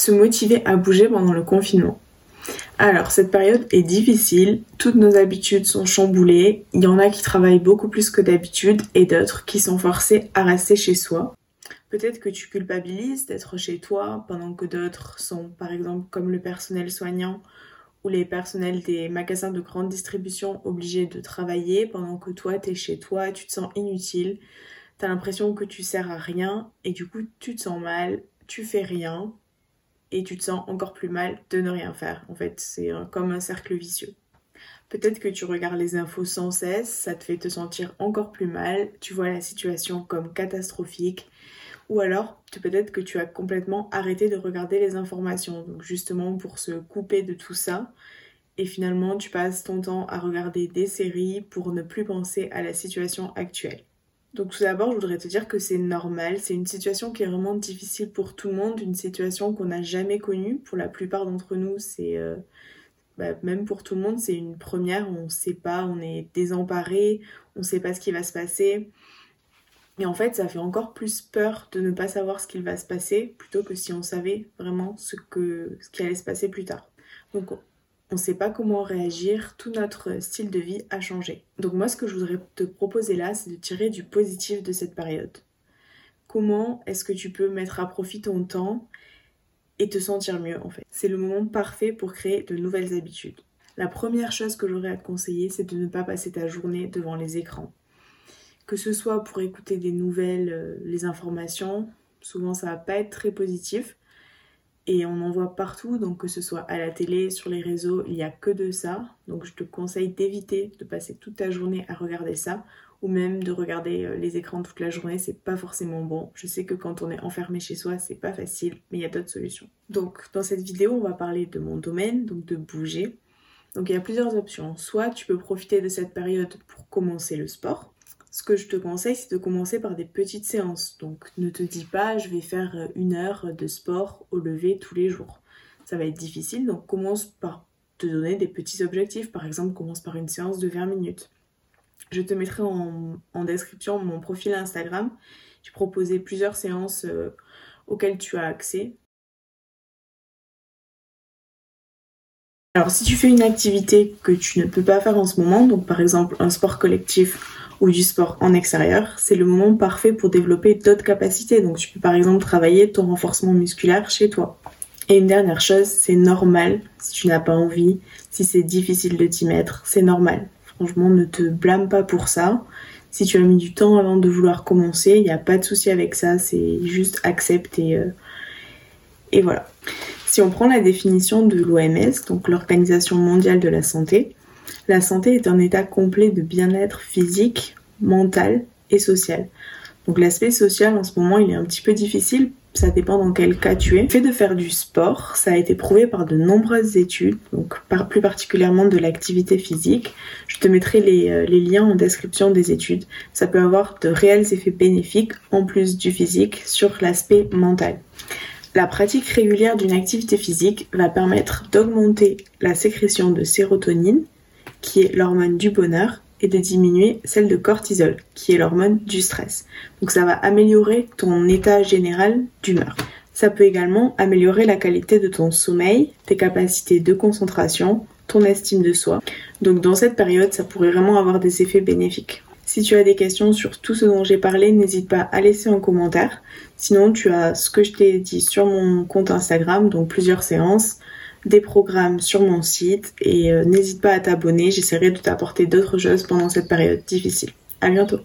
se motiver à bouger pendant le confinement. Alors, cette période est difficile, toutes nos habitudes sont chamboulées, il y en a qui travaillent beaucoup plus que d'habitude et d'autres qui sont forcés à rester chez soi. Peut-être que tu culpabilises d'être chez toi pendant que d'autres sont, par exemple, comme le personnel soignant ou les personnels des magasins de grande distribution obligés de travailler pendant que toi t'es chez toi, tu te sens inutile, t'as l'impression que tu sers à rien et du coup tu te sens mal, tu fais rien et tu te sens encore plus mal de ne rien faire. En fait, c'est comme un cercle vicieux. Peut-être que tu regardes les infos sans cesse, ça te fait te sentir encore plus mal, tu vois la situation comme catastrophique, ou alors peut-être que tu as complètement arrêté de regarder les informations, donc justement pour se couper de tout ça, et finalement tu passes ton temps à regarder des séries pour ne plus penser à la situation actuelle. Donc tout d'abord, je voudrais te dire que c'est normal, c'est une situation qui est vraiment difficile pour tout le monde, une situation qu'on n'a jamais connue. Pour la plupart d'entre nous, c'est euh, bah, même pour tout le monde, c'est une première, on ne sait pas, on est désemparé, on ne sait pas ce qui va se passer. Et en fait, ça fait encore plus peur de ne pas savoir ce qu'il va se passer plutôt que si on savait vraiment ce, que, ce qui allait se passer plus tard. Donc on ne sait pas comment réagir, tout notre style de vie a changé. Donc moi ce que je voudrais te proposer là, c'est de tirer du positif de cette période. Comment est-ce que tu peux mettre à profit ton temps et te sentir mieux en fait? C'est le moment parfait pour créer de nouvelles habitudes. La première chose que j'aurais à te conseiller, c'est de ne pas passer ta journée devant les écrans. Que ce soit pour écouter des nouvelles, euh, les informations, souvent ça va pas être très positif, et on en voit partout, donc que ce soit à la télé, sur les réseaux, il n'y a que de ça. Donc je te conseille d'éviter de passer toute ta journée à regarder ça ou même de regarder euh, les écrans toute la journée, c'est pas forcément bon. Je sais que quand on est enfermé chez soi, c'est pas facile, mais il y a d'autres solutions. Donc dans cette vidéo, on va parler de mon domaine, donc de bouger. Donc il y a plusieurs options. Soit tu peux profiter de cette période pour commencer le sport, ce que je te conseille, c'est de commencer par des petites séances. Donc ne te dis pas, je vais faire euh, une heure de sport au lever tous les jours. Ça va être difficile, donc commence par te donner des petits objectifs. Par exemple, commence par une séance de 20 minutes. Je te mettrai en, description mon profil Instagram. J'ai proposé plusieurs séances euh, auxquelles tu as accès. Alors si tu fais une activité que tu ne peux pas faire en ce moment, donc par exemple un sport collectif ou du sport en extérieur, c'est le moment parfait pour développer d'autres capacités. Donc tu peux par exemple travailler ton renforcement musculaire chez toi. Et une dernière chose, c'est normal si tu n'as pas envie, si c'est difficile de t'y mettre, c'est normal. Franchement, ne te blâme pas pour ça. Si tu as mis du temps avant de vouloir commencer, il n'y a pas de souci avec ça, c'est juste accepte et, euh, et voilà. Si on prend la définition de l'OMS, donc l'Organisation mondiale de la santé, la santé est un état complet de bien-être physique, mental et social. Donc l'aspect social en ce moment il est un petit peu difficile, ça dépend dans quel cas tu es. Le fait de faire du sport, ça a été prouvé par de nombreuses études, donc plus particulièrement de l'activité physique. Je te mettrai euh, les liens en description des études. Ça peut avoir de réels effets bénéfiques en plus du physique sur l'aspect mental. La pratique régulière d'une activité physique va permettre d'augmenter la sécrétion de sérotonine, qui est l'hormone du bonheur, et de diminuer celle de cortisol, qui est l'hormone du stress. Donc ça va améliorer ton état général d'humeur. Ça peut également améliorer la qualité de ton sommeil, tes capacités de concentration, ton estime de soi. Donc dans cette période, ça pourrait vraiment avoir des effets bénéfiques. Si tu as des questions sur tout ce dont j'ai parlé, n'hésite pas à laisser un commentaire. Sinon, tu as ce que je t'ai dit sur mon compte Instagram, donc plusieurs séances, des programmes sur mon site et euh, n'hésite pas à t'abonner, j'essaierai de t'apporter d'autres choses pendant cette période difficile. À bientôt